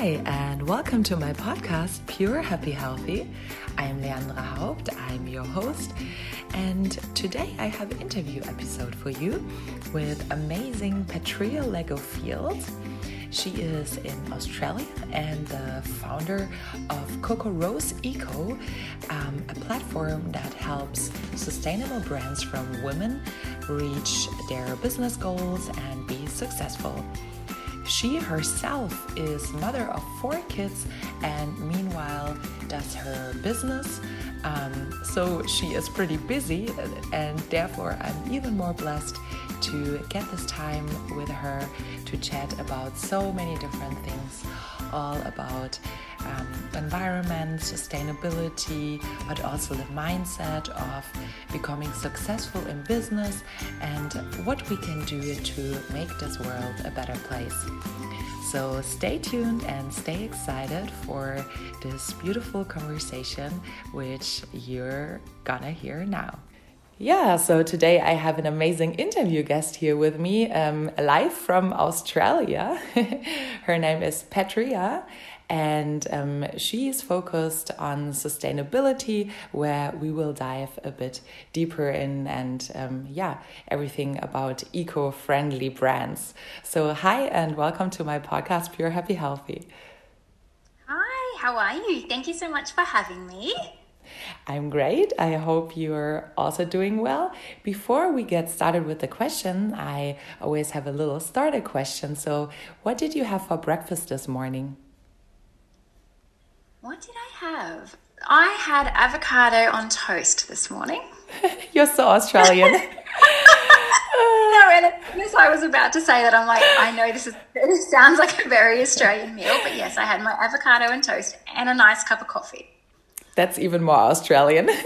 Hi, and welcome to my podcast, Pure Happy Healthy. I'm Leandra Haupt, I'm your host, and today I have an interview episode for you with amazing Petria Leggo-Field. She is in Australia and the founder of Coco Rose Eco, um, a platform that helps sustainable brands from women reach their business goals and be successful. She herself is mother of four kids and meanwhile does her business. Um, so she is pretty busy, and therefore, I'm even more blessed to get this time with her to chat about so many different things all about um, environment, sustainability, but also the mindset of becoming successful in business and what we can do to make this world a better place. So stay tuned and stay excited for this beautiful conversation, which you're gonna hear now. Yeah, so today I have an amazing interview guest here with me, um, live from Australia. Her name is Petria, and um, she is focused on sustainability, where we will dive a bit deeper in and um, yeah, everything about eco friendly brands. So, hi, and welcome to my podcast, Pure Happy Healthy. Hi, how are you? Thank you so much for having me. I'm great. I hope you're also doing well. Before we get started with the question, I always have a little starter question. So, what did you have for breakfast this morning? What did I have? I had avocado on toast this morning. you're so Australian. no, and as I was about to say that, I'm like, I know this is this sounds like a very Australian meal, but yes, I had my avocado and toast and a nice cup of coffee. That's even more Australian.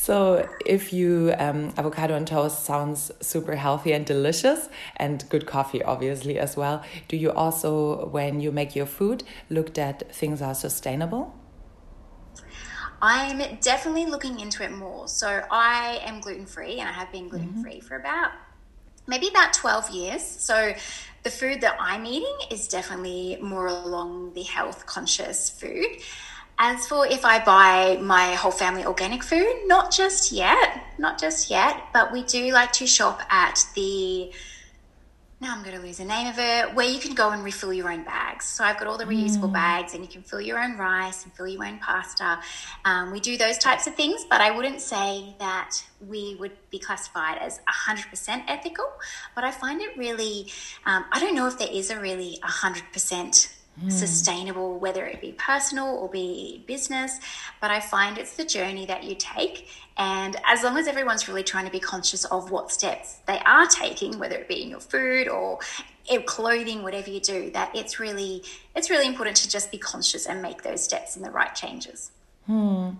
so, if you um, avocado and toast sounds super healthy and delicious, and good coffee, obviously, as well. Do you also, when you make your food, look that things are sustainable? I'm definitely looking into it more. So, I am gluten free, and I have been gluten free mm -hmm. for about maybe about 12 years. So, the food that I'm eating is definitely more along the health conscious food. As for if I buy my whole family organic food, not just yet, not just yet, but we do like to shop at the now I'm going to lose the name of it, where you can go and refill your own bags. So I've got all the reusable mm. bags and you can fill your own rice and fill your own pasta. Um, we do those types of things, but I wouldn't say that we would be classified as 100% ethical. But I find it really, um, I don't know if there is a really 100% mm. sustainable, whether it be personal or be business. But I find it's the journey that you take. And as long as everyone's really trying to be conscious of what steps they are taking, whether it be in your food or in clothing, whatever you do, that it's really it's really important to just be conscious and make those steps and the right changes. Hmm.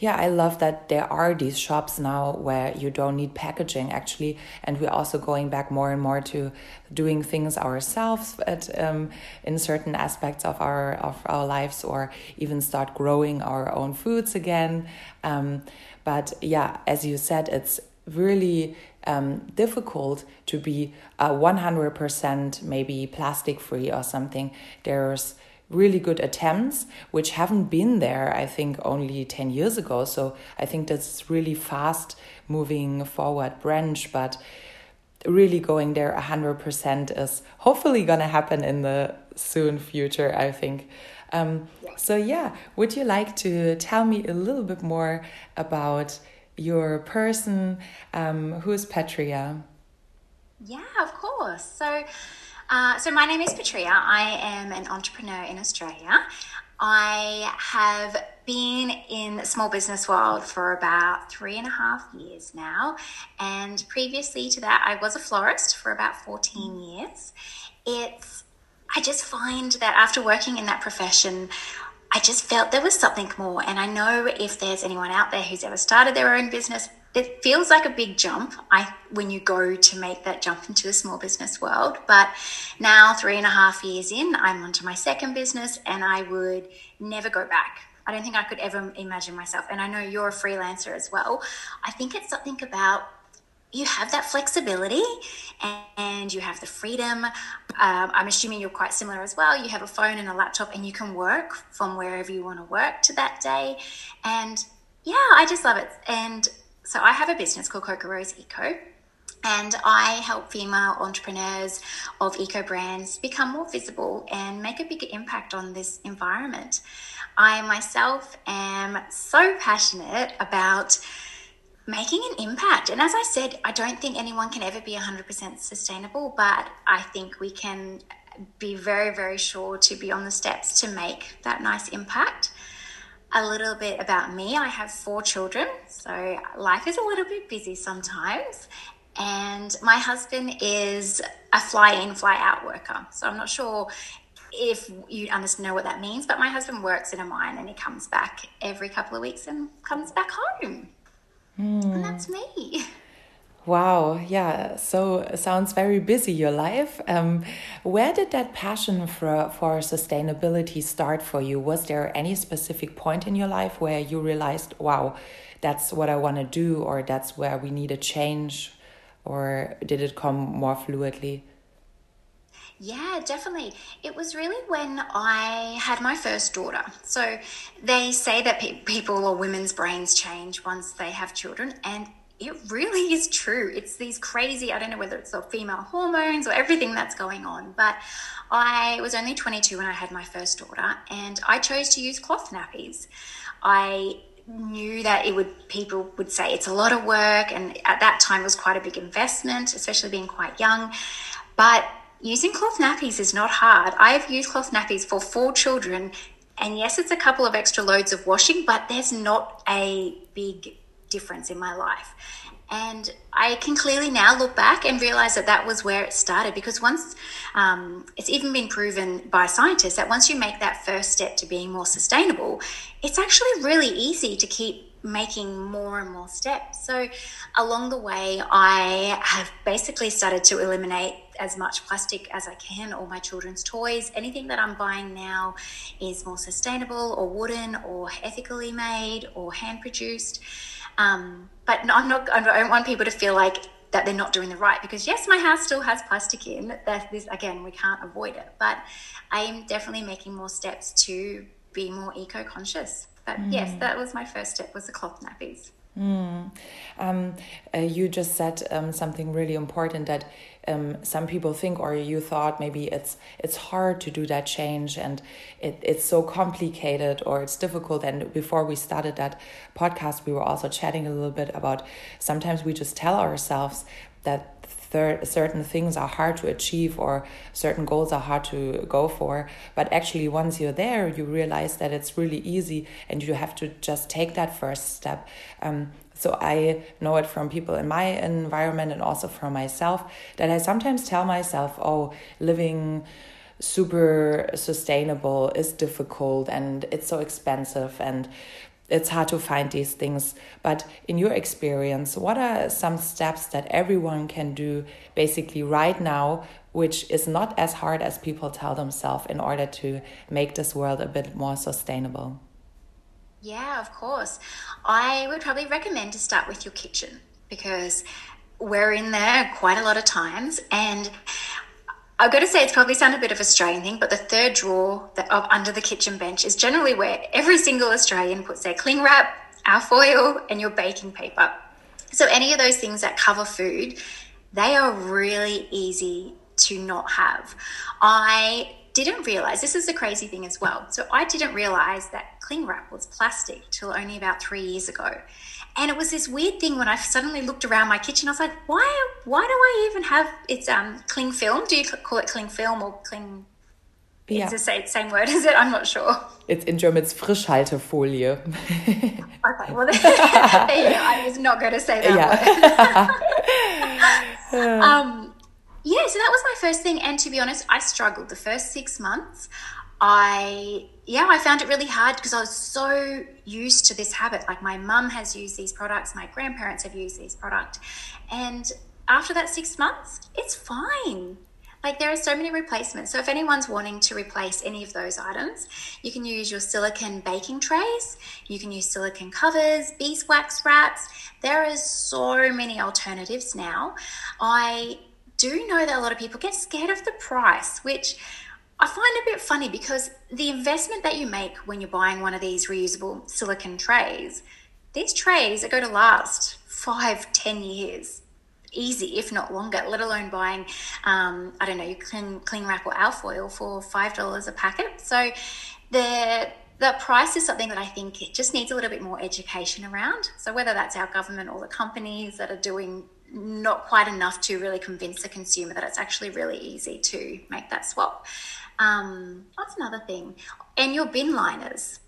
Yeah, I love that there are these shops now where you don't need packaging actually, and we're also going back more and more to doing things ourselves at um, in certain aspects of our of our lives, or even start growing our own foods again. Um, but yeah, as you said, it's really um, difficult to be a 100% maybe plastic free or something. There's really good attempts, which haven't been there, I think, only 10 years ago. So I think that's really fast moving forward branch, but really going there 100% is hopefully going to happen in the soon future, I think. Um, so, yeah, would you like to tell me a little bit more about your person? Um, who is Petria? Yeah, of course. So, uh, so my name is Petria. I am an entrepreneur in Australia. I have been in the small business world for about three and a half years now. And previously to that, I was a florist for about 14 years. It's, I just find that after working in that profession, I just felt there was something more. And I know if there's anyone out there who's ever started their own business, it feels like a big jump I, when you go to make that jump into the small business world. But now, three and a half years in, I'm onto my second business and I would never go back. I don't think I could ever imagine myself. And I know you're a freelancer as well. I think it's something about you have that flexibility and you have the freedom. Um, I'm assuming you're quite similar as well. You have a phone and a laptop, and you can work from wherever you want to work to that day. And yeah, I just love it. And so I have a business called Coco Rose Eco. And I help female entrepreneurs of eco brands become more visible and make a bigger impact on this environment. I myself am so passionate about making an impact. And as I said, I don't think anyone can ever be 100% sustainable, but I think we can be very, very sure to be on the steps to make that nice impact. A little bit about me I have four children, so life is a little bit busy sometimes. And my husband is a fly in, fly out worker. So I'm not sure if you understand know what that means, but my husband works in a mine and he comes back every couple of weeks and comes back home. Mm. And that's me. Wow, yeah. So sounds very busy your life. Um, where did that passion for for sustainability start for you? Was there any specific point in your life where you realized, wow, that's what I want to do, or that's where we need a change, or did it come more fluidly? Yeah, definitely. It was really when I had my first daughter. So they say that pe- people or women's brains change once they have children, and it really is true. It's these crazy, I don't know whether it's the female hormones or everything that's going on, but I was only 22 when I had my first daughter, and I chose to use cloth nappies. I knew that it would people would say it's a lot of work and at that time was quite a big investment especially being quite young but Using cloth nappies is not hard. I've used cloth nappies for four children, and yes, it's a couple of extra loads of washing, but there's not a big difference in my life. And I can clearly now look back and realize that that was where it started because once um, it's even been proven by scientists that once you make that first step to being more sustainable, it's actually really easy to keep making more and more steps. So, along the way, I have basically started to eliminate as much plastic as I can, all my children's toys. Anything that I'm buying now is more sustainable or wooden or ethically made or hand produced. Um, but no, I'm not, I don't want people to feel like that they're not doing the right because yes my house still has plastic in that this again we can't avoid it but i am definitely making more steps to be more eco-conscious but mm. yes that was my first step was the cloth nappies Mm. Um, uh, you just said um, something really important that um, some people think, or you thought maybe it's it's hard to do that change and it, it's so complicated or it's difficult. And before we started that podcast, we were also chatting a little bit about sometimes we just tell ourselves that certain things are hard to achieve or certain goals are hard to go for. But actually, once you're there, you realize that it's really easy and you have to just take that first step. Um, so I know it from people in my environment and also from myself that I sometimes tell myself, oh, living super sustainable is difficult and it's so expensive and it's hard to find these things. But in your experience, what are some steps that everyone can do basically right now, which is not as hard as people tell themselves in order to make this world a bit more sustainable? Yeah, of course. I would probably recommend to start with your kitchen because we're in there quite a lot of times and I've got to say, it's probably sound a bit of Australian thing, but the third drawer that, of under the kitchen bench is generally where every single Australian puts their cling wrap, our foil, and your baking paper. So any of those things that cover food, they are really easy to not have. I didn't realize this is the crazy thing as well. So I didn't realize that cling wrap was plastic till only about three years ago. And it was this weird thing when I suddenly looked around my kitchen. I was like, why? Why do I even have it's um cling film? Do you call it cling film or cling? Yeah. The same word? Is it? I'm not sure. It's in German. It's Frischhaltefolie. okay, well, I was not going to say that. Yeah. um, yeah. So that was my first thing, and to be honest, I struggled the first six months. I yeah, I found it really hard because I was so used to this habit. Like my mum has used these products, my grandparents have used these products, and after that six months, it's fine. Like there are so many replacements. So if anyone's wanting to replace any of those items, you can use your silicone baking trays, you can use silicone covers, beeswax wraps. There is so many alternatives now. I do know that a lot of people get scared of the price, which I find a bit funny because the investment that you make when you're buying one of these reusable silicone trays, these trays are going to last five, ten years easy, if not longer, let alone buying, um, I don't know, clean, cling wrap or alfoil for $5 a packet. So the, the price is something that I think it just needs a little bit more education around. So whether that's our government or the companies that are doing not quite enough to really convince the consumer that it's actually really easy to make that swap. Um, that's another thing. And your bin liners.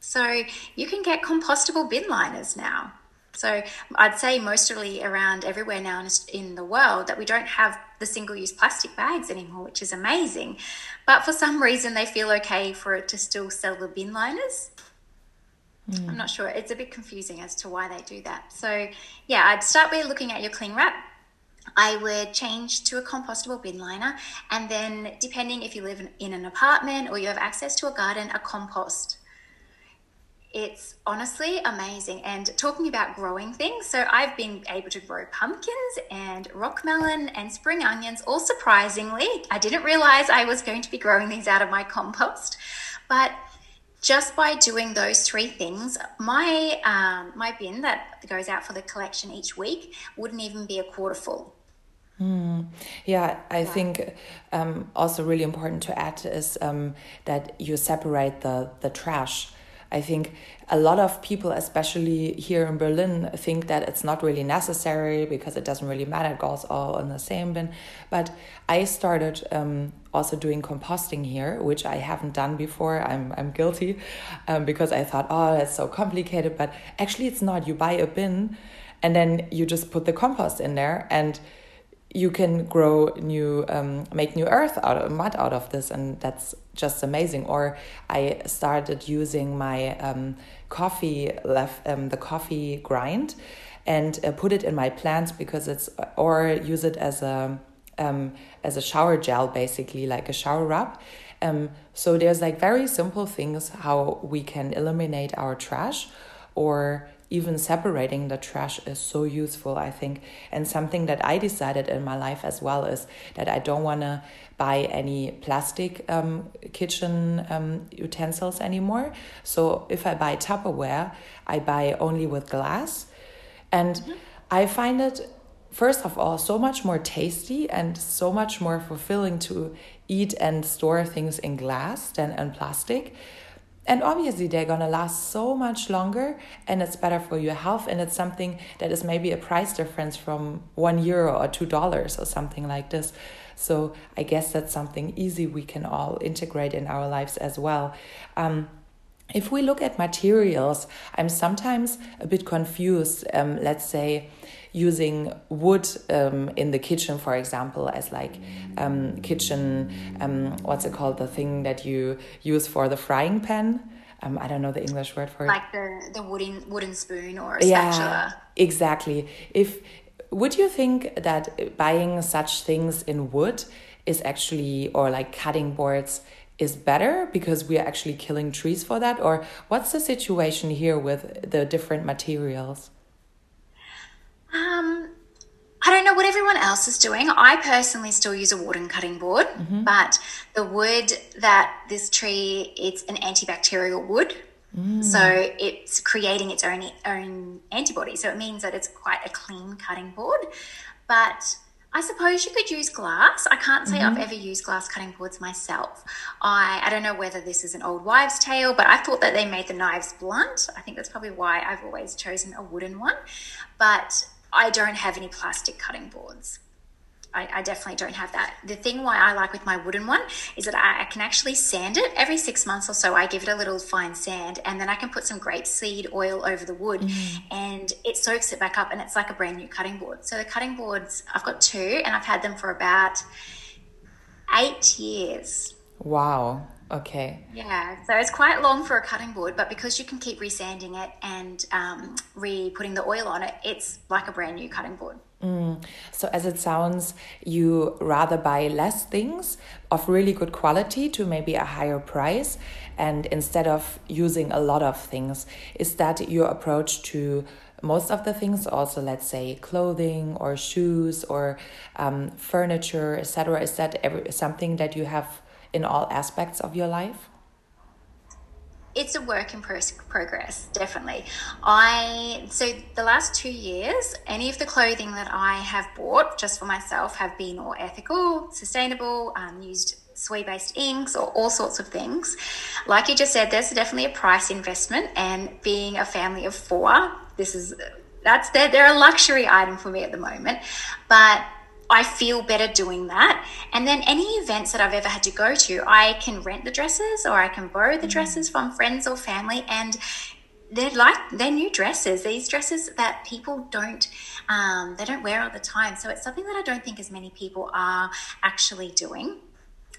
So you can get compostable bin liners now. So I'd say mostly around everywhere now in the world that we don't have the single use plastic bags anymore, which is amazing. But for some reason, they feel okay for it to still sell the bin liners. Mm. I'm not sure. It's a bit confusing as to why they do that. So, yeah, I'd start by looking at your cling wrap. I would change to a compostable bin liner, and then, depending if you live in an apartment or you have access to a garden, a compost it's honestly amazing. And talking about growing things, so I've been able to grow pumpkins and rock melon and spring onions, all surprisingly. I didn't realize I was going to be growing these out of my compost, but just by doing those three things, my um, my bin that goes out for the collection each week wouldn't even be a quarter full. Mm. Yeah, I think um, also really important to add is um, that you separate the the trash I think a lot of people, especially here in Berlin, think that it's not really necessary because it doesn't really matter. It goes all in the same bin. But I started um, also doing composting here, which I haven't done before. I'm, I'm guilty um, because I thought, oh, that's so complicated. But actually, it's not. You buy a bin and then you just put the compost in there and you can grow new um, make new earth out of mud out of this and that's just amazing or i started using my um, coffee left um, the coffee grind and uh, put it in my plants because it's or use it as a um, as a shower gel basically like a shower rub um, so there's like very simple things how we can eliminate our trash or even separating the trash is so useful, I think. And something that I decided in my life as well is that I don't want to buy any plastic um, kitchen um, utensils anymore. So if I buy Tupperware, I buy only with glass. And mm -hmm. I find it first of all so much more tasty and so much more fulfilling to eat and store things in glass than in plastic. And obviously they're to last so much longer and it's better for your health and it's something that is maybe a price difference from one euro or two dollars or something like this. So i guess that's something easy we can all integrate in our lives as well. Um, if we look at materials i'm sometimes a bit confused um, let's say using wood um, in the kitchen, for example, as like um, kitchen, um, what's it called, the thing that you use for the frying pan. Um, I don't know the English word for it. Like the, the wooden wooden spoon or a yeah, spatula. Exactly. If would you think that buying such things in wood is actually or like cutting boards is better because we are actually killing trees for that or what's the situation here with the different materials um, I don't know what everyone else is doing. I personally still use a wooden cutting board, mm-hmm. but the wood that this tree, it's an antibacterial wood. Mm. So it's creating its own own antibody. So it means that it's quite a clean cutting board. But I suppose you could use glass. I can't say mm-hmm. I've ever used glass cutting boards myself. I, I don't know whether this is an old wives' tale, but I thought that they made the knives blunt. I think that's probably why I've always chosen a wooden one. But I don't have any plastic cutting boards. I, I, definitely don't have that. The thing why I like with my wooden one is that I, I, can actually sand it every six months or so. I give it a little fine sand, and then I can put some grapeseed oil over the wood, mm. and it soaks it back up, and it's like a brand new cutting board. So the cutting boards, I've got two, and I've had them for about eight years. Wow. Okay. Yeah, so it's quite long for a cutting board, but because you can keep resanding it and um, re putting the oil on it, it's like a brand new cutting board. Mm. So, as it sounds, you rather buy less things of really good quality to maybe a higher price, and instead of using a lot of things, is that your approach to most of the things? Also, let's say clothing or shoes or um, furniture, etc. Is that every, something that you have in all aspects of your life? It's a work in progress definitely. I so the last two years any of the clothing that i have bought just for myself have been all ethical sustainable um, used soy based inks or all sorts of things. Like you just said there's definitely a price investment and being a family of four this is that's they're, they're a luxury item for me at the moment. But I feel better doing that. And then any events that I've ever had to go to, I can rent the dresses or I can borrow the mm. dresses from friends or family and they're like they're new dresses these dresses that people don't um, they don't wear all the time so it's something that i don't think as many people are actually doing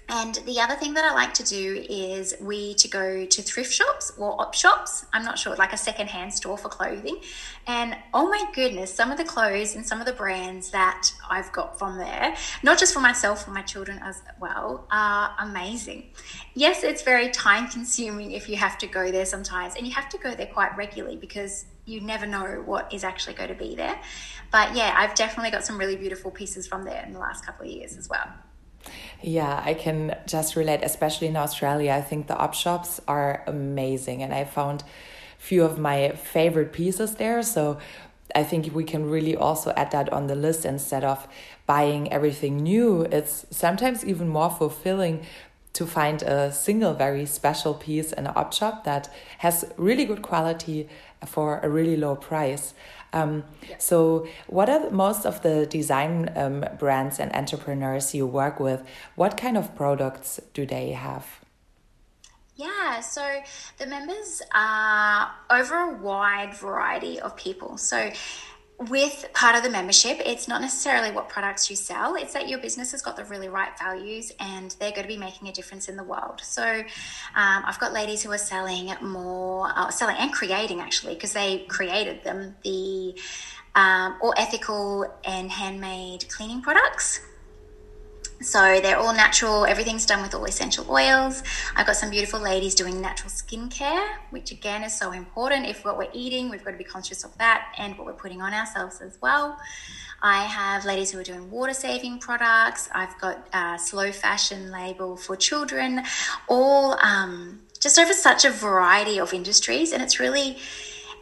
and the other thing that I like to do is we to go to thrift shops or op shops. I'm not sure, like a secondhand store for clothing. And oh my goodness, some of the clothes and some of the brands that I've got from there, not just for myself, for my children as well, are amazing. Yes, it's very time consuming if you have to go there sometimes, and you have to go there quite regularly because you never know what is actually going to be there. But yeah, I've definitely got some really beautiful pieces from there in the last couple of years as well. Yeah, I can just relate, especially in Australia. I think the op shops are amazing, and I found few of my favorite pieces there. So I think we can really also add that on the list instead of buying everything new. It's sometimes even more fulfilling to find a single very special piece in an op shop that has really good quality for a really low price. Um, So, what are most of the design um, brands and entrepreneurs you work with? What kind of products do they have? Yeah, so the members are over a wide variety of people. So with part of the membership, it's not necessarily what products you sell, it's that your business has got the really right values and they're going to be making a difference in the world. So, um, I've got ladies who are selling more, uh, selling and creating actually, because they created them, the um, all ethical and handmade cleaning products. So they're all natural. Everything's done with all essential oils. I've got some beautiful ladies doing natural skincare, which again is so important. If what we're eating, we've got to be conscious of that and what we're putting on ourselves as well. I have ladies who are doing water saving products. I've got a slow fashion label for children, all um, just over such a variety of industries. And it's really,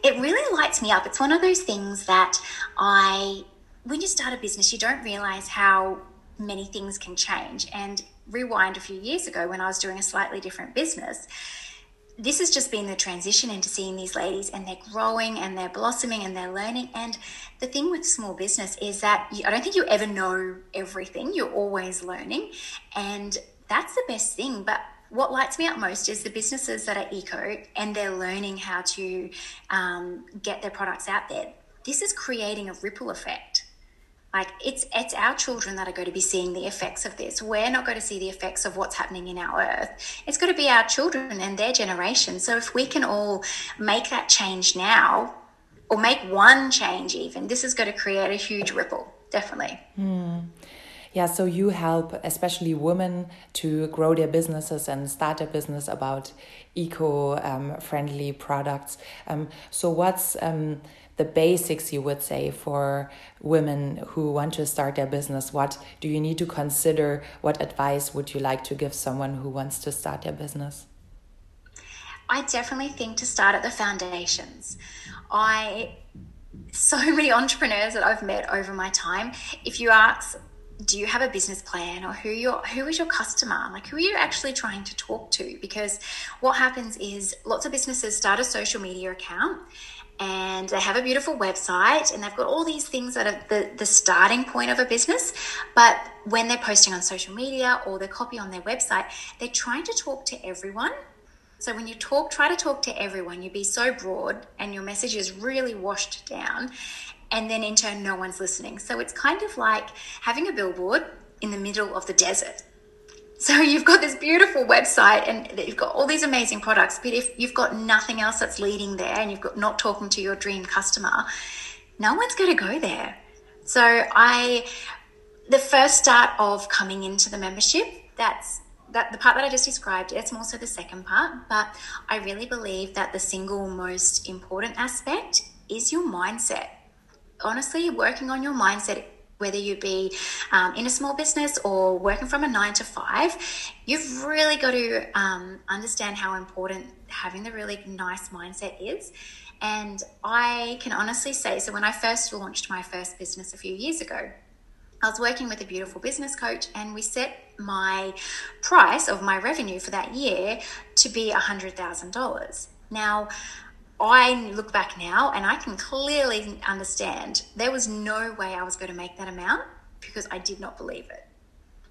it really lights me up. It's one of those things that I, when you start a business, you don't realize how many things can change. And rewind a few years ago when I was doing a slightly different business, this has just been the transition into seeing these ladies and they're growing and they're blossoming and they're learning. And the thing with small business is that you, I don't think you ever know everything, you're always learning. And that's the best thing. But what lights me up most is the businesses that are eco and they're learning how to um, get their products out there. This is creating a ripple effect like it's it's our children that are going to be seeing the effects of this. We're not going to see the effects of what's happening in our earth. It's going to be our children and their generation. So if we can all make that change now or make one change even this is going to create a huge ripple definitely. Hmm. yeah so you help especially women to grow their businesses and start a business about eco um, friendly products. Um, so what's um, the basics you would say for women who want to start their business. What do you need to consider? What advice would you like to give someone who wants to start their business? I definitely think to start at the foundations. I so many entrepreneurs that i've met over my time if you ask do you have a business plan? or who your who is your customer? Like who are you actually trying to talk to? Because what happens is lots of businesses start a social media account and they have a beautiful website and they've got all these things that are the, the starting point of a business. But when they're posting on social media or they copy on their website, they're trying to talk to everyone. So when you talk, try to talk to everyone, you be so broad and your message is really washed down. And then in turn, no one's listening. So it's kind of like having a billboard in the middle of the desert so you've got this beautiful website and you've got all these amazing products, but if you've got nothing else that's leading there and you've got not talking to your dream customer, no one's going to go there. So I, the first start of coming into the membership, that's that the part that I just described, it's more so the second part, but I really believe that the single most important aspect is your mindset. Honestly, working on your mindset, whether you be um, in a small business or working from a nine to five, you've really got to um, understand how important having the really nice mindset is. And I can honestly say, so when I first launched my first business a few years ago, I was working with a beautiful business coach, and we set my price of my revenue for that year to be $100,000. Now, I look back now and I can clearly understand there was no way I was going to make that amount because I did not believe it.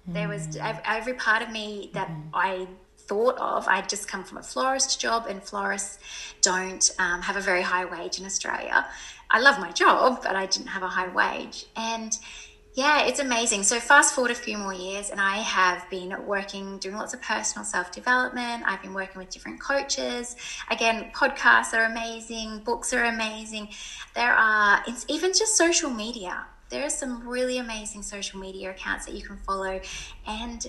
Mm. There was hmm. every part of me that mm. I thought of. I'd just come from a florist job, and florists don't um, have a very high wage in Australia. I love my job, but I didn't have a high wage. And yeah, it's amazing. So fast forward a few more years, and I have been working, doing lots of personal self development. I've been working with different coaches. Again, podcasts are amazing, books are amazing. There are it's even just social media. There are some really amazing social media accounts that you can follow, and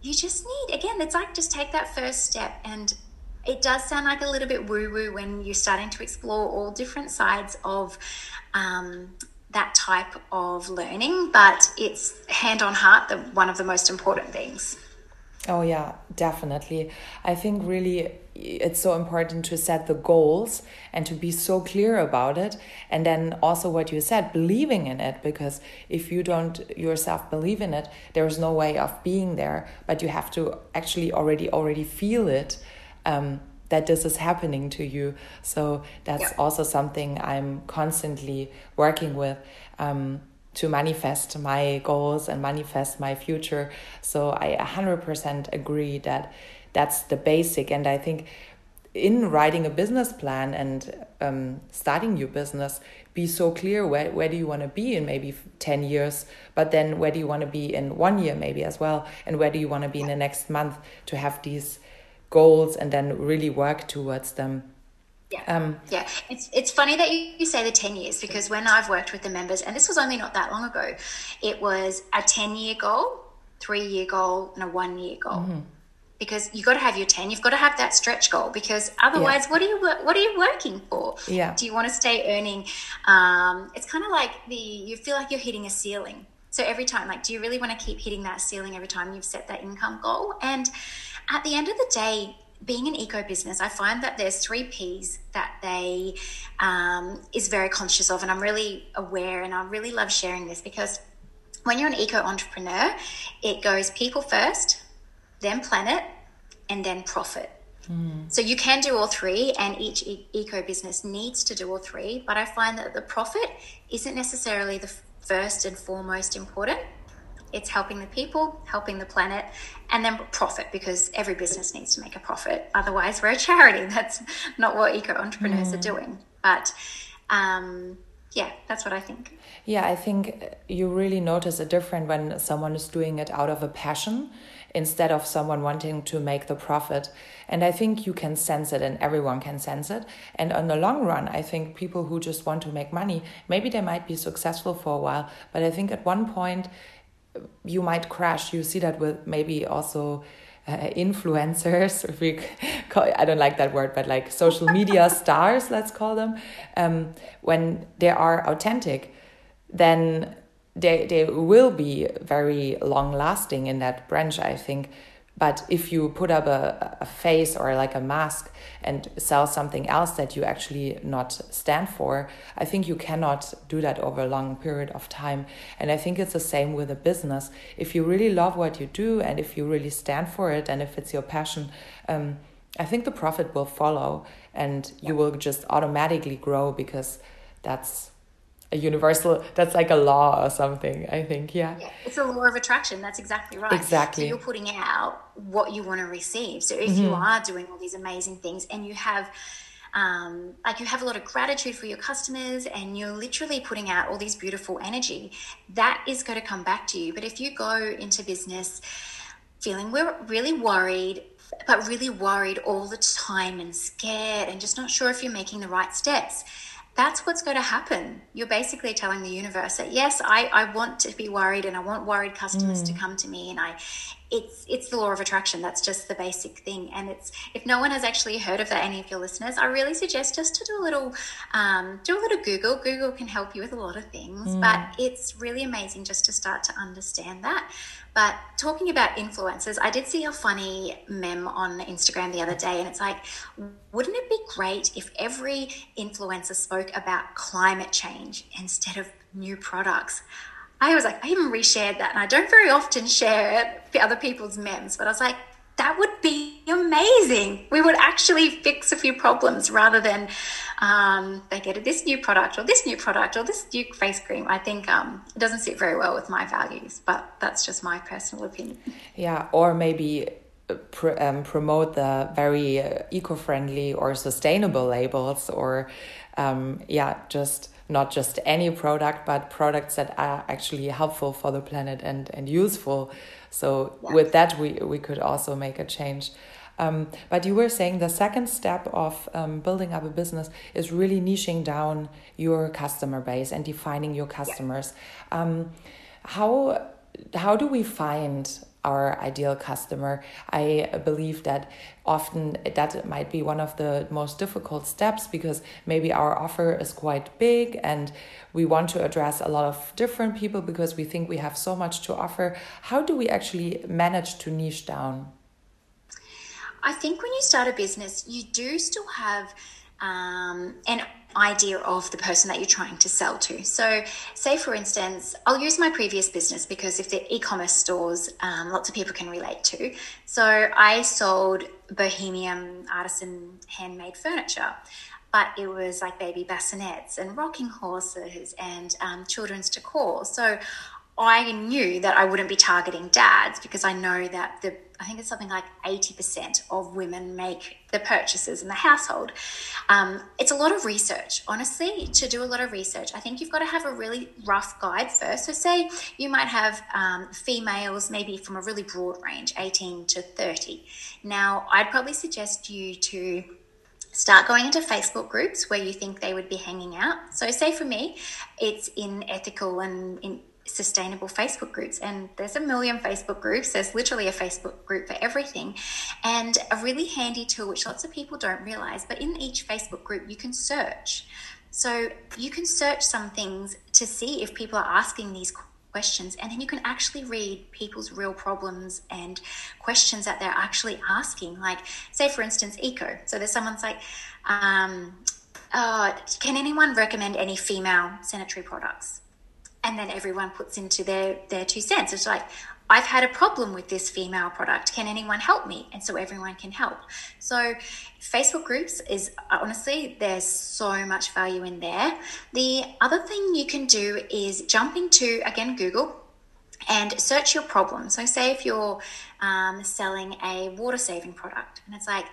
you just need again. It's like just take that first step and it does sound like a little bit woo woo when you're starting to explore all different sides of um, that type of learning, but it's hand on heart the one of the most important things. Oh yeah, definitely. I think really it's so important to set the goals and to be so clear about it and then also what you said believing in it because if you don't yourself believe in it there's no way of being there but you have to actually already already feel it um, that this is happening to you. So that's yeah. also something I'm constantly working with. Um, to manifest my goals and manifest my future. So I 100% agree that that's the basic. And I think in writing a business plan and um, starting your business, be so clear where, where do you want to be in maybe 10 years, but then where do you want to be in one year maybe as well, and where do you want to be in the next month to have these goals and then really work towards them. Yeah. Um, yeah. It's, it's funny that you, you say the 10 years because when I've worked with the members, and this was only not that long ago, it was a 10 year goal, three year goal, and a one year goal. Mm-hmm. Because you've got to have your 10, you've got to have that stretch goal because otherwise, yeah. what are you what are you working for? Yeah. Do you want to stay earning? Um, it's kind of like the you feel like you're hitting a ceiling. So every time, like, do you really want to keep hitting that ceiling every time you've set that income goal? And at the end of the day, being an eco business, I find that there's three P's that they um, is very conscious of, and I'm really aware, and I really love sharing this because when you're an eco entrepreneur, it goes people first, then planet, and then profit. Mm. So you can do all three, and each e- eco business needs to do all three. But I find that the profit isn't necessarily the first and foremost important it's helping the people, helping the planet, and then profit because every business needs to make a profit. Otherwise, we're a charity. That's not what eco entrepreneurs mm. are doing. But um, yeah, that's what I think. Yeah, I think you really notice a difference when someone is doing it out of a passion instead of someone wanting to make the profit. And I think you can sense it and everyone can sense it. And on the long run, I think people who just want to make money, maybe they might be successful for a while, but I think at one point you might crash. You see that with maybe also uh, influencers, if we call, I don't like that word, but like social media stars, let's call them. Um, when they are authentic, then they they will be very long lasting in that branch. I think but if you put up a, a face or like a mask and sell something else that you actually not stand for, I think you cannot do that over a long period of time. And I think it's the same with a business. If you really love what you do and if you really stand for it and if it's your passion, um, I think the profit will follow and you will just automatically grow because that's a universal that's like a law or something i think yeah. yeah it's a law of attraction that's exactly right exactly so you're putting out what you want to receive so if mm-hmm. you are doing all these amazing things and you have um, like you have a lot of gratitude for your customers and you're literally putting out all these beautiful energy that is going to come back to you but if you go into business feeling we're really worried but really worried all the time and scared and just not sure if you're making the right steps that's what's going to happen. You're basically telling the universe that yes, I, I want to be worried and I want worried customers mm. to come to me and I it's it's the law of attraction. That's just the basic thing. And it's if no one has actually heard of that, any of your listeners, I really suggest just to do a little um, do a little Google. Google can help you with a lot of things, mm. but it's really amazing just to start to understand that. But talking about influencers, I did see a funny meme on Instagram the other day, and it's like, wouldn't it be great if every influencer spoke about climate change instead of new products? I was like, I even reshared that, and I don't very often share other people's memes, but I was like, that would be amazing. We would actually fix a few problems rather than um, they get this new product or this new product or this new face cream. I think um, it doesn't sit very well with my values, but that's just my personal opinion. Yeah, or maybe uh, pr um, promote the very uh, eco-friendly or sustainable labels or um, yeah, just not just any product, but products that are actually helpful for the planet and, and useful. So yeah. with that, we, we could also make a change. Um, but you were saying the second step of um, building up a business is really niching down your customer base and defining your customers. Yeah. Um, how how do we find our ideal customer. I believe that often that might be one of the most difficult steps because maybe our offer is quite big and we want to address a lot of different people because we think we have so much to offer. How do we actually manage to niche down? I think when you start a business, you do still have um, an idea of the person that you're trying to sell to. So, say for instance, I'll use my previous business because if they're e commerce stores, um, lots of people can relate to. So, I sold bohemian artisan handmade furniture. But it was like baby bassinets and rocking horses and um, children's decor. So I knew that I wouldn't be targeting dads because I know that the I think it's something like 80% of women make the purchases in the household. Um, it's a lot of research, honestly, to do a lot of research. I think you've got to have a really rough guide first. So, say you might have um, females, maybe from a really broad range, 18 to 30. Now, I'd probably suggest you to start going into Facebook groups where you think they would be hanging out. So, say for me, it's in ethical and in sustainable Facebook groups. And there's a million Facebook groups. There's literally a Facebook group for everything. And a really handy tool, which lots of people don't realize, but in each Facebook group, you can search. So you can search some things to see if people are asking these questions. And then you can actually read people's real problems and questions that they're actually asking. Like, say, for instance, eco. So there's someone's like, um, uh, can anyone recommend any female sanitary products? And then everyone puts into their their two cents. It's like I've had a problem with this female product. Can anyone help me? And so everyone can help. So Facebook groups is honestly there's so much value in there. The other thing you can do is jump into again Google and search your problem. So say if you're um, selling a water saving product, and it's like,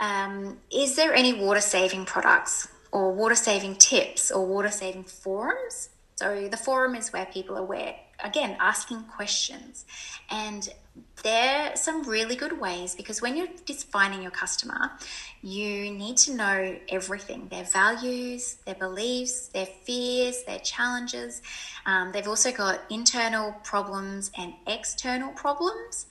um, is there any water saving products? Or water saving tips or water saving forums so the forum is where people are where again asking questions. And there are some really good ways because when you're defining your customer you need to know everything their values their beliefs their fears their challenges. Um, they've also got internal problems and external problems.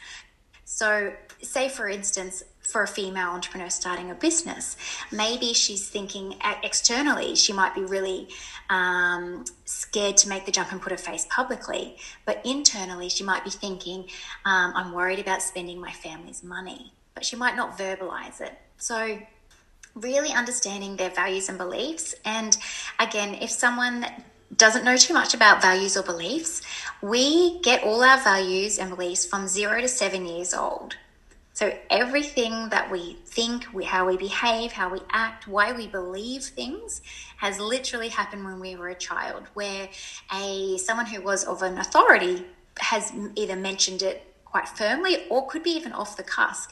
So say for instance for a female entrepreneur starting a business. Maybe she's thinking externally, she might be really um, scared to make the jump and put her face publicly. But internally, she might be thinking, um, I'm worried about spending my family's money. But she might not verbalize it. So, really understanding their values and beliefs. And again, if someone doesn't know too much about values or beliefs, we get all our values and beliefs from zero to seven years old. So everything that we think, how we behave, how we act, why we believe things has literally happened when we were a child, where a someone who was of an authority has either mentioned it quite firmly or could be even off the cusp.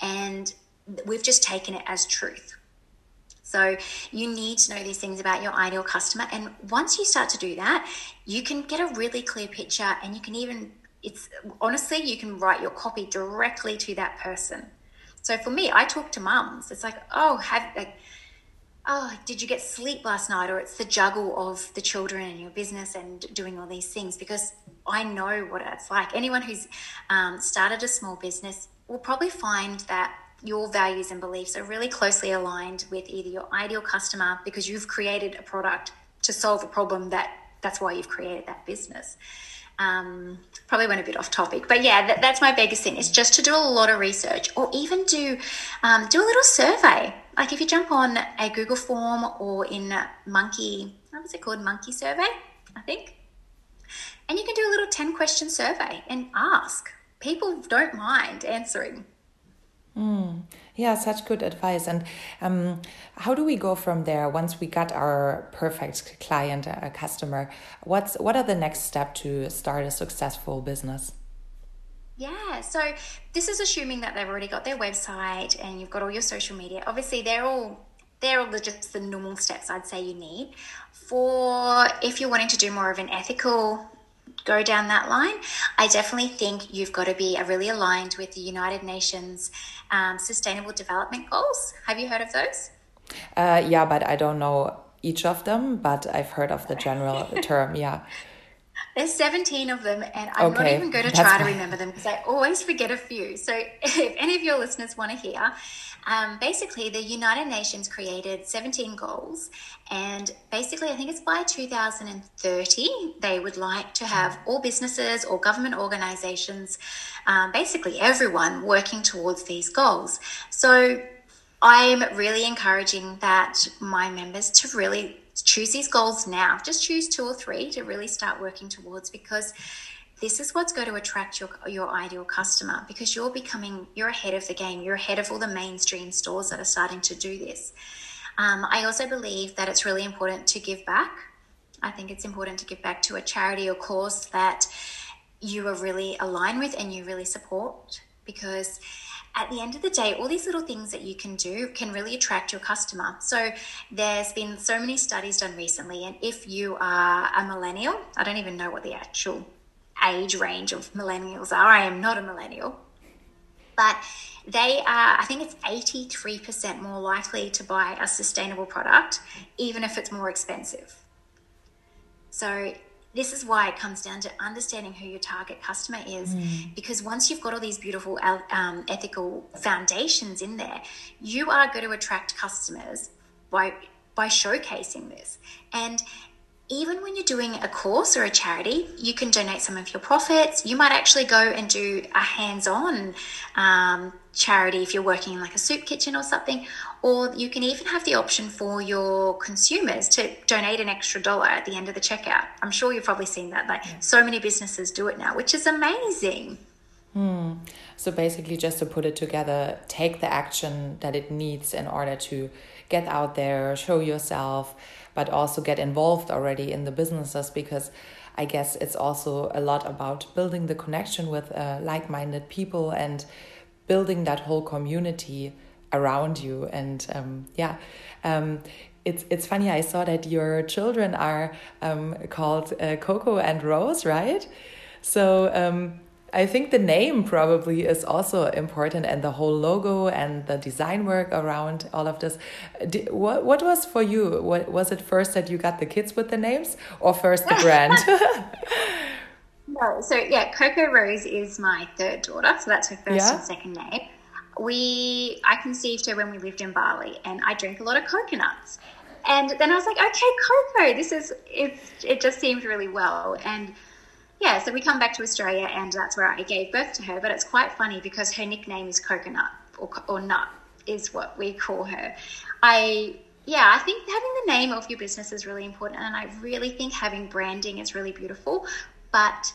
And we've just taken it as truth. So you need to know these things about your ideal customer. And once you start to do that, you can get a really clear picture and you can even it's honestly you can write your copy directly to that person so for me i talk to mums it's like oh have like oh, did you get sleep last night? Or it's the juggle of the children and your business and doing all these things because I know what it's like. Anyone who's um, started a small business will probably find that your values and beliefs are really closely aligned with either your ideal customer because you've created a product to solve a problem that that's why you've created that business. Um, probably went a bit off topic, but yeah, that, that's my biggest thing is just to do a lot of research or even do um, do a little survey. Like if you jump on a Google form or in Monkey, what was it called? Monkey Survey, I think. And you can do a little 10 question survey and ask. People don't mind answering. Mm. Yeah, such good advice. And um, how do we go from there once we got our perfect client, a customer? What's what are the next step to start a successful business? Yeah, so this is assuming that they've already got their website and you've got all your social media. Obviously, they're all they're all just the normal steps I'd say you need for if you're wanting to do more of an ethical go down that line, I definitely think you've got to be really aligned with the United Nations um, Sustainable Development Goals. Have you heard of those? Uh, yeah, but I don't know each of them, but I've heard of the general term, yeah. There's 17 of them, and I'm okay. not even going to try to remember them because I always forget a few. So, if any of your listeners want to hear, um, basically, the United Nations created 17 goals, and basically, I think it's by 2030, they would like to have all businesses or government organizations, um, basically everyone, working towards these goals. So, I'm really encouraging that my members to really choose these goals now. Just choose two or three to really start working towards because this is what's going to attract your your ideal customer because you're becoming you're ahead of the game. You're ahead of all the mainstream stores that are starting to do this. Um, i also believe that it's really important to give back. I think it's important to give back to a charity or cause that you are really aligned with and you really support because at the end of the day, all these little things that you can do can really attract your customer. So, there's been so many studies done recently, and if you are a millennial, I don't even know what the actual age range of millennials are. I am not a millennial, but they are, I think it's 83% more likely to buy a sustainable product, even if it's more expensive. So, this is why it comes down to understanding who your target customer is mm. because once you've got all these beautiful um, ethical foundations in there you are going to attract customers by by showcasing this and even when you're doing a course or a charity, you can donate some of your profits. You might actually go and do a hands on um, charity if you're working in like a soup kitchen or something. Or you can even have the option for your consumers to donate an extra dollar at the end of the checkout. I'm sure you've probably seen that. Like yeah. so many businesses do it now, which is amazing. Hmm. So basically, just to put it together, take the action that it needs in order to get out there, show yourself but also get involved already in the businesses because I guess it's also a lot about building the connection with uh, like minded people and building that whole community around you. And um, yeah, um, it's it's funny. I saw that your children are um, called uh, Coco and Rose, right? So um, I think the name probably is also important, and the whole logo and the design work around all of this. Did, what what was for you? What was it first that you got the kids with the names, or first the brand? no, so yeah, Coco Rose is my third daughter, so that's her first yeah. and second name. We I conceived her when we lived in Bali, and I drank a lot of coconuts. And then I was like, okay, Coco, this is it. It just seemed really well, and yeah, so we come back to Australia, and that's where I gave birth to her. But it's quite funny because her nickname is Coconut or, or Nut is what we call her. I yeah, I think having the name of your business is really important, and I really think having branding is really beautiful. But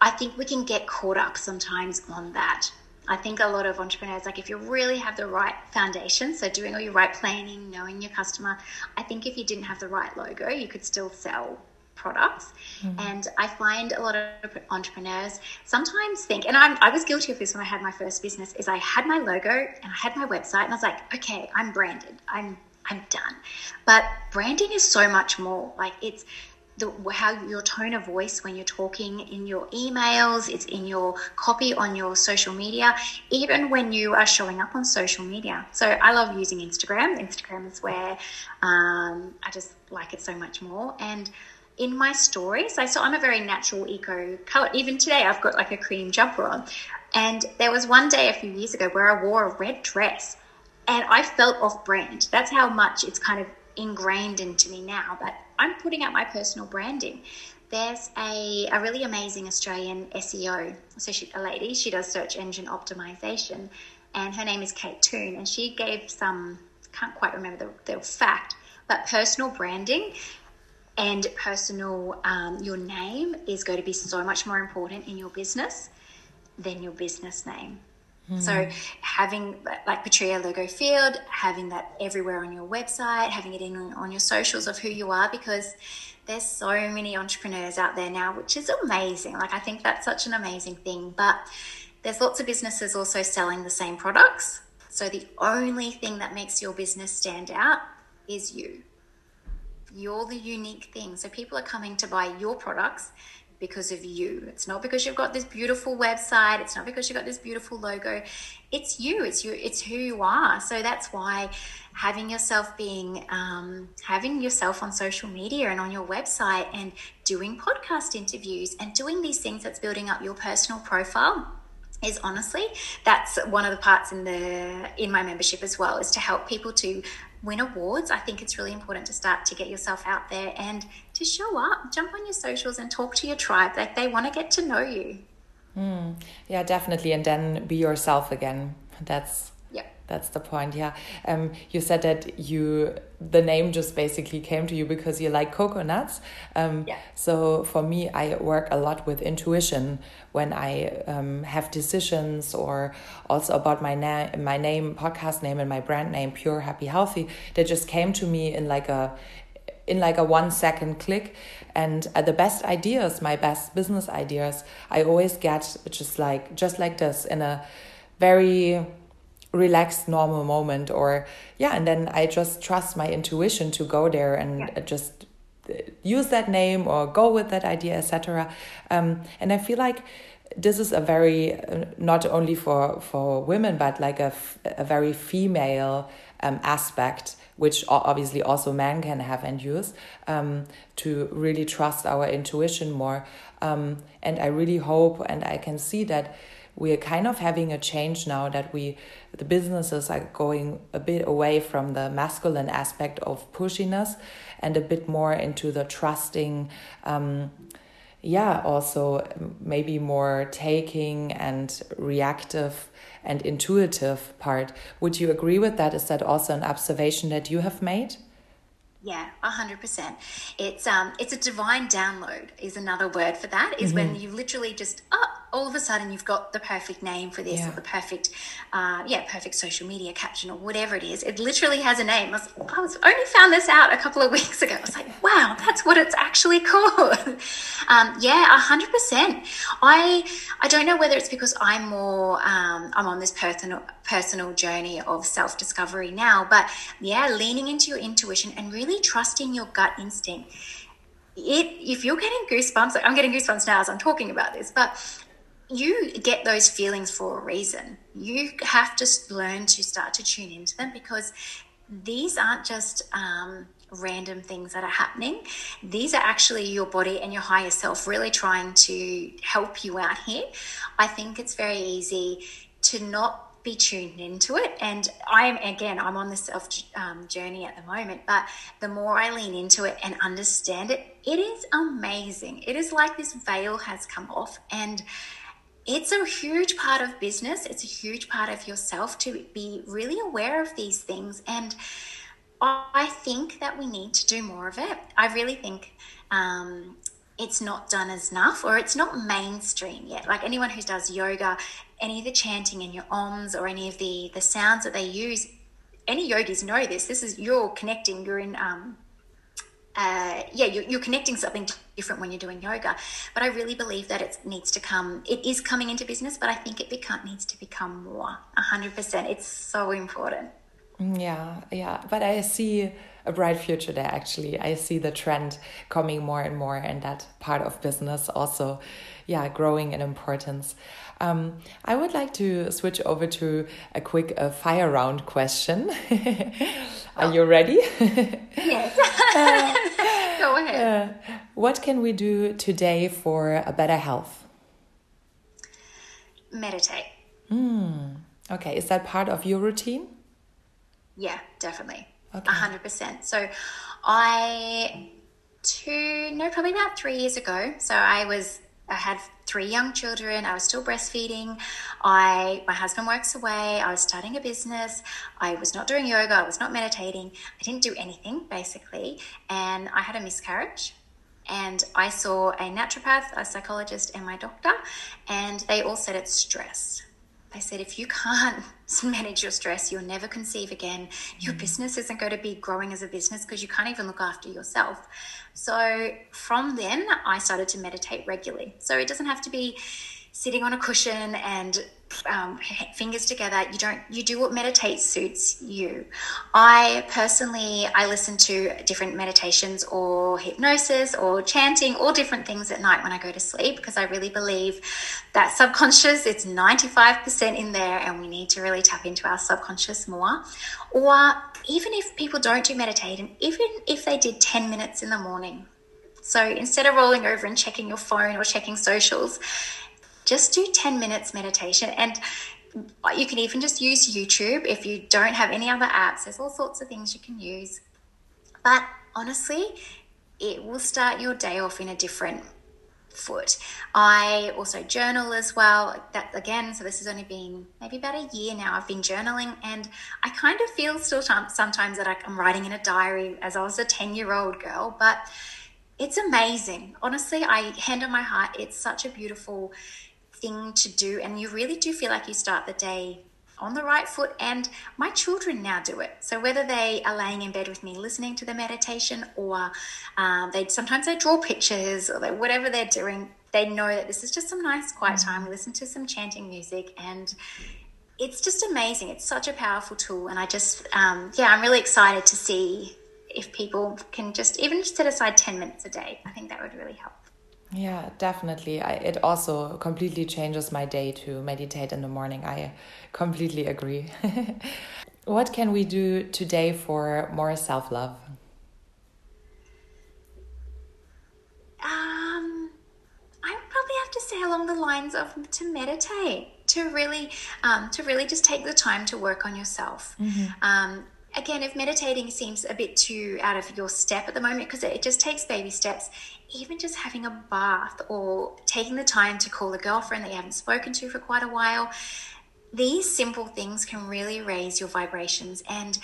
I think we can get caught up sometimes on that. I think a lot of entrepreneurs, like if you really have the right foundation, so doing all your right planning, knowing your customer, I think if you didn't have the right logo, you could still sell products. Mm-hmm. And I find a lot of entrepreneurs sometimes think, and I'm, I was guilty of this when I had my first business, is I had my logo and I had my website and I was like, okay, I'm branded. I'm I'm done. But branding is so much more. Like it's the, how your tone of voice when you're talking in your emails, it's in your copy on your social media, even when you are showing up on social media. So I love using Instagram. Instagram is where um, I just like it so much more. And in my stories, I so I'm a very natural eco color. Even today, I've got like a cream jumper on. And there was one day a few years ago where I wore a red dress and I felt off brand. That's how much it's kind of ingrained into me now. But I'm putting out my personal branding. There's a, a really amazing Australian SEO, so she, a lady, she does search engine optimization, and her name is Kate Toon, and she gave some, can't quite remember the, the fact, but personal branding and personal, um, your name is going to be so much more important in your business than your business name. So having like Petria Leggo-Field, having that everywhere on your website, having it in on your socials of who you are, because there's so many entrepreneurs out there now, which is amazing. Like I think that's such an amazing thing. But there's lots of businesses also selling the same products. So the only thing that makes your business stand out is you. You're the unique thing. So people are coming to buy your products because of you. It's not because you've got this beautiful website. It's not because you've got this beautiful logo. It's you. It's you. It's who you are. So that's why having yourself being um, having yourself on social media and on your website and doing podcast interviews and doing these things that's building up your personal profile is honestly that's one of the parts in the in my membership as well is to help people to win awards i think it's really important to start to get yourself out there and to show up jump on your socials and talk to your tribe. Like they want to get to know you. Mm, yeah definitely. And then be yourself again. That's that's the point yeah. Um, you said that you the name just basically came to you because you like coconuts. Um, yeah. so for me i work a lot with intuition when i um, have decisions or also about my name my name podcast name and my brand name pure happy healthy. That just came to me in like a in like a one second click. And uh, the best ideas my best business ideas i always get just like just like this in a very relaxed normal moment or yeah and then i just trust my intuition to go there and yeah. just uh, use that name or go with that idea etc um, and i feel like this is a very uh, not only for for women but like a, a very female um, aspect which obviously also men can have and use um, to really trust our intuition more um, and i really hope and i can see that we are kind of having a change now that we the businesses are going a bit away from the masculine aspect of pushiness and a bit more into the trusting um, yeah also maybe more taking and reactive and intuitive part. Would you agree with that? Is that also an observation that you have made yeah, a hundred percent. It's um, it's a divine download is another word for that. Is mm-hmm. when you literally just oh, all of a sudden you've got the perfect name for this yeah. or the perfect, uh, yeah, perfect social media caption or whatever it is. It literally has a name. I, was, I was only found this out a couple of weeks ago. I was like, wow, that's what it's actually called. um, yeah, a hundred percent. I I don't know whether it's because I'm more um, I'm on this personal personal journey of self discovery now, but yeah, leaning into your intuition and really trusting your gut instinct it if you're getting goosebumps like i'm getting goosebumps now as i'm talking about this but you get those feelings for a reason. You have to learn to start to tune into them because these aren't just um, random things that are happening. These are actually your body and your higher self really trying to help you out here. I think it's very easy to not be tuned into it. And I'm, again, I'm on the self um, journey at the moment, but the more I lean into it and understand it, it is amazing. It is like this veil has come off and it's a huge part of business. It's a huge part of yourself to be really aware of these things. And I think that we need to do more of it. I really think um, it's not done as enough or it's not mainstream yet. Like anyone who does yoga, any of the chanting and your oms or any of the, the sounds that they use, any yogis know this. This is you're connecting, you're in um, uh, yeah, you're, you're, connecting something different when you're doing yoga. But I really believe that it needs to come. It is coming into business, but I think it become, needs to become more. hundred percent. It's so important. Yeah, yeah. But I see a bright future there actually. I see the trend coming more and more and that part of business also yeah, growing in importance. Um, I would like to switch over to a quick uh, fire round question. Are oh. you ready? yes. uh, Go ahead. Uh, what can we do today for a better health? Meditate. Mm. Okay, is that part of your routine? Yeah, definitely. Okay. 100%. So I, two, no, probably about three years ago. So I was, I had three young children. I was still breastfeeding. I, my husband works away. I was starting a business. I was not doing yoga. I was not meditating. I didn't do anything basically. And I had a miscarriage and I saw a naturopath, a psychologist, and my doctor, and they all said it's stress. They said if you can't manage your stress, you'll never conceive again. Your mm. business isn't going to be growing as a business because you can't even look after yourself. So from then, I started to meditate regularly. So it doesn't have to be sitting on a cushion and um, fingers together you don't you do what meditate suits you. I personally i listen to different meditations or hypnosis or chanting all different things at night when i go to sleep because i really believe that subconscious it's 95% in there and we need to really tap into our subconscious more. Or even if people don't do meditation even if they did 10 minutes in the morning. So instead of rolling over and checking your phone or checking socials just do 10 minutes meditation and you can even just use YouTube if you don't have any other apps. There's all sorts of things you can use. But honestly, it will start your day off in a different foot. I also journal as well. That again, so this has only been maybe about a year now. I've been journaling, and I kind of feel still sometimes that I'm writing in a diary as I was a 10 year old girl, but it's amazing. Honestly, I hand on my heart, it's such a beautiful thing to do. And you really do feel like you start the day on the right foot. And my children now do it. So whether they are laying in bed with me listening to the meditation, or um, they sometimes they draw pictures, or they, whatever they're doing, they know that this is just some nice quiet mm. time. We listen to some chanting music, and it's just amazing. It's such a powerful tool, and I just um, yeah, I'm really excited to see if people can just even just set aside 10 minutes a day. I think that would really help. Yeah, definitely. I, it also completely changes my day to meditate in the morning. I completely agree. what can we do today for more self love? Um, I would probably have to say along the lines of to meditate, to really, um, to really just take the time to work on yourself. Mm -hmm. um, again, if meditating seems a bit too out of your step at the moment, because it just takes baby steps, even just having a bath or taking the time to call a girlfriend that you haven't spoken to for quite a while, these simple things can really raise your vibrations. And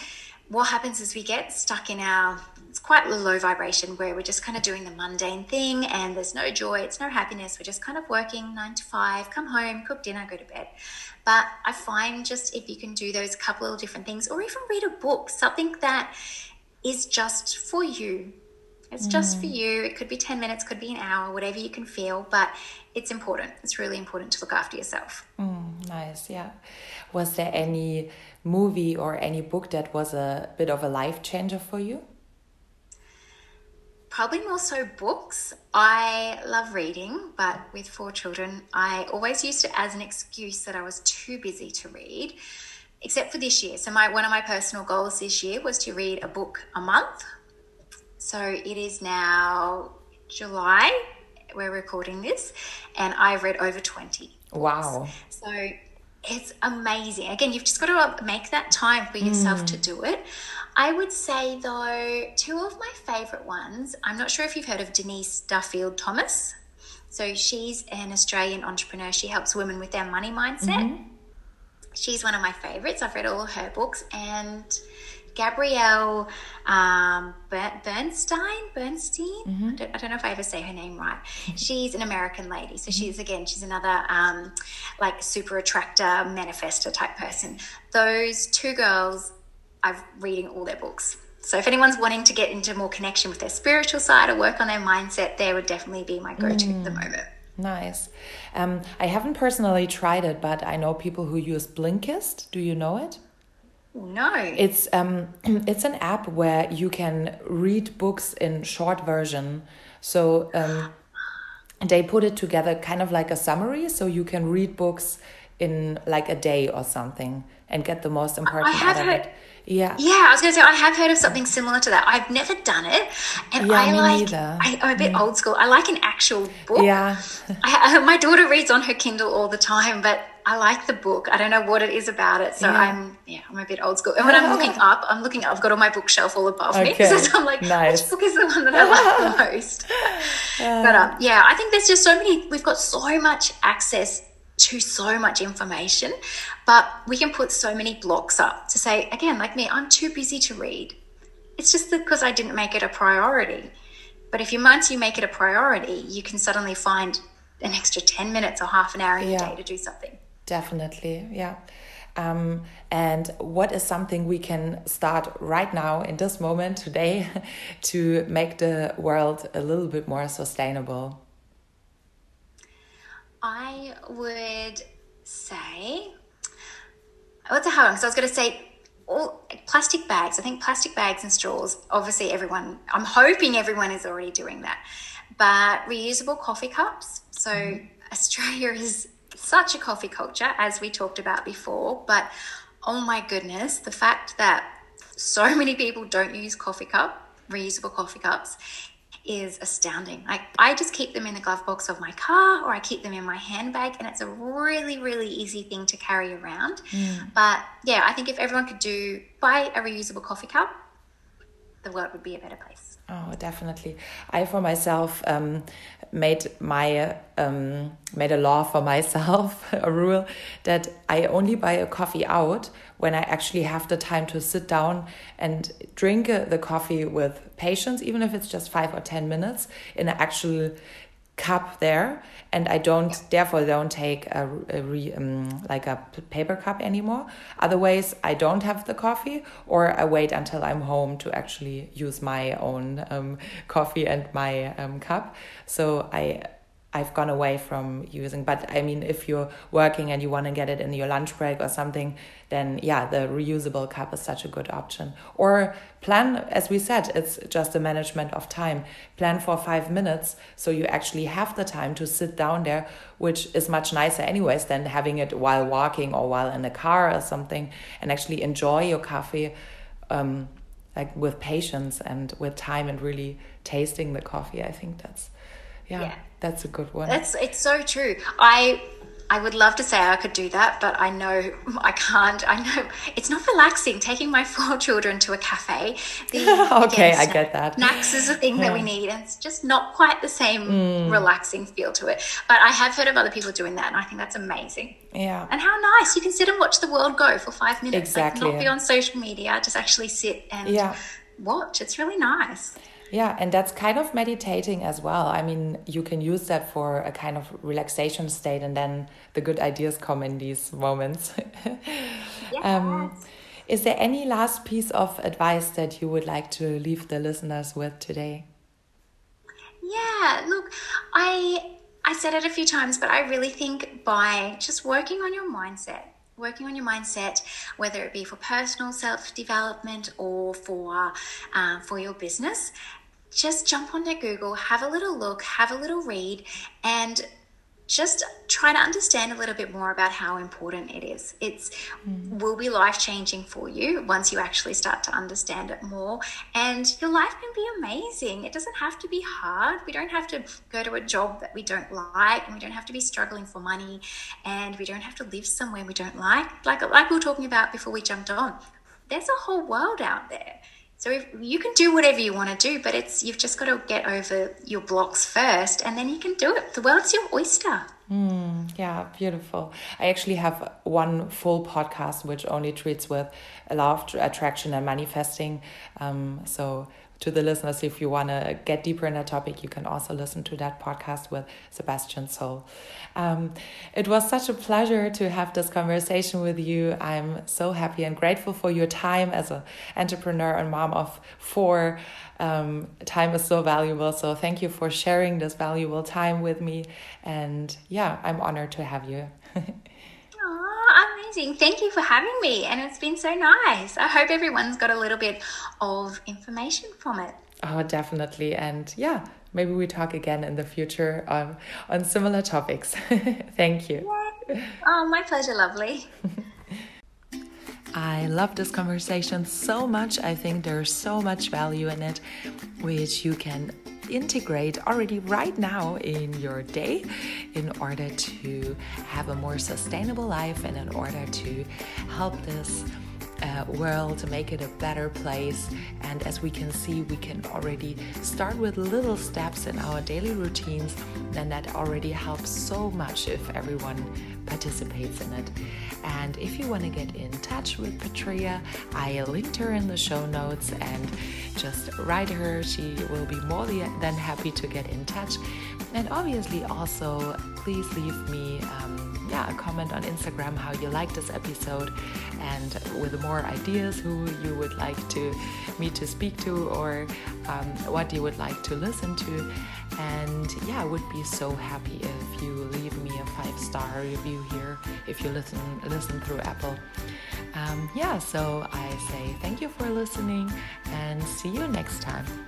what happens is we get stuck in our it's quite low vibration where we're just kind of doing the mundane thing and there's no joy, it's no happiness. We're just kind of working nine to five, come home, cook dinner, go to bed. But I find just if you can do those couple of different things or even read a book, something that is just for you. It's mm. just for mm. you. It could be 10 minutes, could be an hour, whatever you can feel, but it's important. It's really important to look after yourself. Mm, nice, yeah. Was there any movie or any book that was a bit of a life changer for you? Probably more so books. I love reading, but with four children, I always used it as an excuse that I was too busy to read, except for this year. So my one of my personal goals this year was to read a book a month. So it is now July. We're recording this, and I've read over 20. Wow. So it's amazing. Again, you've just got to make that time for yourself mm. to do it. I would say, though, two of my favorite ones, I'm not sure if you've heard of Denise Duffield Thomas. So she's an Australian entrepreneur. She helps women with their money mindset. Mm-hmm. She's one of my favorites. I've read all her books. And Gabrielle um, Bernstein, Bernstein. Mm-hmm. I, don't, I, don't, know if I ever say her name right. She's an American lady, so mm-hmm. she's again, she's another um, like super attractor, manifester type person. Those two girls, I'm reading all their books. So if anyone's wanting to get into more connection with their spiritual side or work on their mindset, there would definitely be my go-to mm. at the mm. moment. Nice. Um, I haven't personally tried it, but I know people who use Blinkist. Do you know it? No. It's um it's an app where you can read books in short version. So um they put it together kind of like a summary so you can read books in like a day or something and get the most important I have out of heard, it. Yeah. Yeah, I was going to say I have heard of something similar to that. I've never done it, and Yeah, I like. neither. I, I'm a bit old school. I like an actual book. Yeah. I, I, my daughter reads on her Kindle all the time, but I like the book. I don't know what it is about it, so Yeah. I'm yeah, I'm a bit old school. And when I'm looking up, I'm looking. I've got all my bookshelf all above me, Okay, so I'm like, nice. which book is the one that I like the most? but um, yeah, I think there's just so many. We've got so much access to so much information, but we can put so many blocks up to say again, like me, I'm too busy to read. It's just because I didn't make it a priority. But if you once you make it a priority, you can suddenly find an extra ten minutes or half an hour in Yeah. your day to do something. Definitely, yeah. Um, and what is something we can start right now in this moment today to make the world a little bit more sustainable? I would say, what's a hard one? Because I was going to say all plastic bags. I think plastic bags and straws. Obviously, everyone. I'm hoping everyone is already doing that. But reusable coffee cups. So mm-hmm. Australia is such a coffee culture, as we talked about before. But oh my goodness, the fact that so many people don't use coffee cup, reusable coffee cups, is astounding. Like I just keep them in the glove box of my car or I keep them in my handbag and it's a really really easy thing to carry around. Mm. But yeah, I think if everyone could do buy a reusable coffee cup, the world would be a better place. Oh, definitely. I for myself um, made my um, made a law for myself, a rule that I only buy a coffee out when I actually have the time to sit down and drink uh, the coffee with patience, even if it's just five or ten minutes in an actual cup there and i don't therefore don't take a, a re, um, like a paper cup anymore. Otherwise i don't have the coffee or i wait until i'm home to actually use my own um, coffee and my um, cup. So i I've gone away from using, but I mean, if you're working and you want to get it in your lunch break or something, then yeah, the reusable cup is such a good option. Or plan, as we said, it's just a management of time. Plan for five minutes so you actually have the time to sit down there, which is much nicer, anyways, than having it while walking or while in the car or something, and actually enjoy your coffee. Um, like with patience and with time and really tasting the coffee. I think that's yeah, Yeah. That's a good one. That's it's so true. I I would love to say I could do that, but I know I can't. I know it's not relaxing taking my four children to a cafe. The, Okay, I get that. Snacks is a thing that we need, and it's just not quite the same Mm. relaxing feel to it. But I have heard of other people doing that, and I think that's amazing. yeah. And how nice you can sit and watch the world go for five minutes. Exactly. Like not be on social media, just actually sit and Yeah. watch. It's really nice. Yeah, and that's kind of meditating as well. I mean, you can use that for a kind of relaxation state, and then the good ideas come in these moments. um, is there any last piece of advice that you would like to leave the listeners with today? Yeah, look, I I said it a few times, but I really think by just working on your mindset, working on your mindset, whether it be for personal self development or for uh, for your business, just jump onto Google, have a little look, have a little read, and just try to understand a little bit more about how important it is. It's mm. will be life changing for you once you actually start to understand it more, and your life can be amazing. It doesn't have to be hard. We don't have to go to a job that we don't like, and we don't have to be struggling for money, and we don't have to live somewhere we don't like. Like like we were talking about before we jumped on. There's a whole world out there. So if you can do whatever you want to do, but it's you've just got to get over your blocks first, and then you can do it. The world's your oyster. Yeah, beautiful. I actually have one full podcast which only treats with law of attraction and manifesting. Um, so to the listeners, if you want to get deeper in that topic, you can also listen to that podcast with Sebastian Soul. Um, it was such a pleasure to have this conversation with you. I'm so happy and grateful for your time as an entrepreneur and mom of four. Um, time is so valuable. So thank you for sharing this valuable time with me. And yeah, I'm honored to have you. Aw, Amazing. Thank you for having me. And it's been so nice. I hope everyone's got a little bit of information from it. Oh, definitely. And yeah, maybe we talk again in the future on, on similar topics. Thank you. Yeah. Oh, my pleasure, lovely. I love this conversation so much. I think there's so much value in it, which you can integrate already right now in your day in order to have a more sustainable life and in order to help this uh, world to make it a better place. And as we can see, we can already start with little steps in our daily routines, and that already helps so much if everyone participates in it. And if you want to get in touch with Petria, I linked her in the show notes and just write her. She will be more than happy to get in touch. And obviously, also, please leave me. Um, yeah, a comment on Instagram how you like this episode and with more ideas who you would like to me to speak to or um, what you would like to listen to. And yeah, I would be so happy if you leave me a five star review here if you listen listen through Apple. Um, yeah, so I say thank you for listening and see you next time.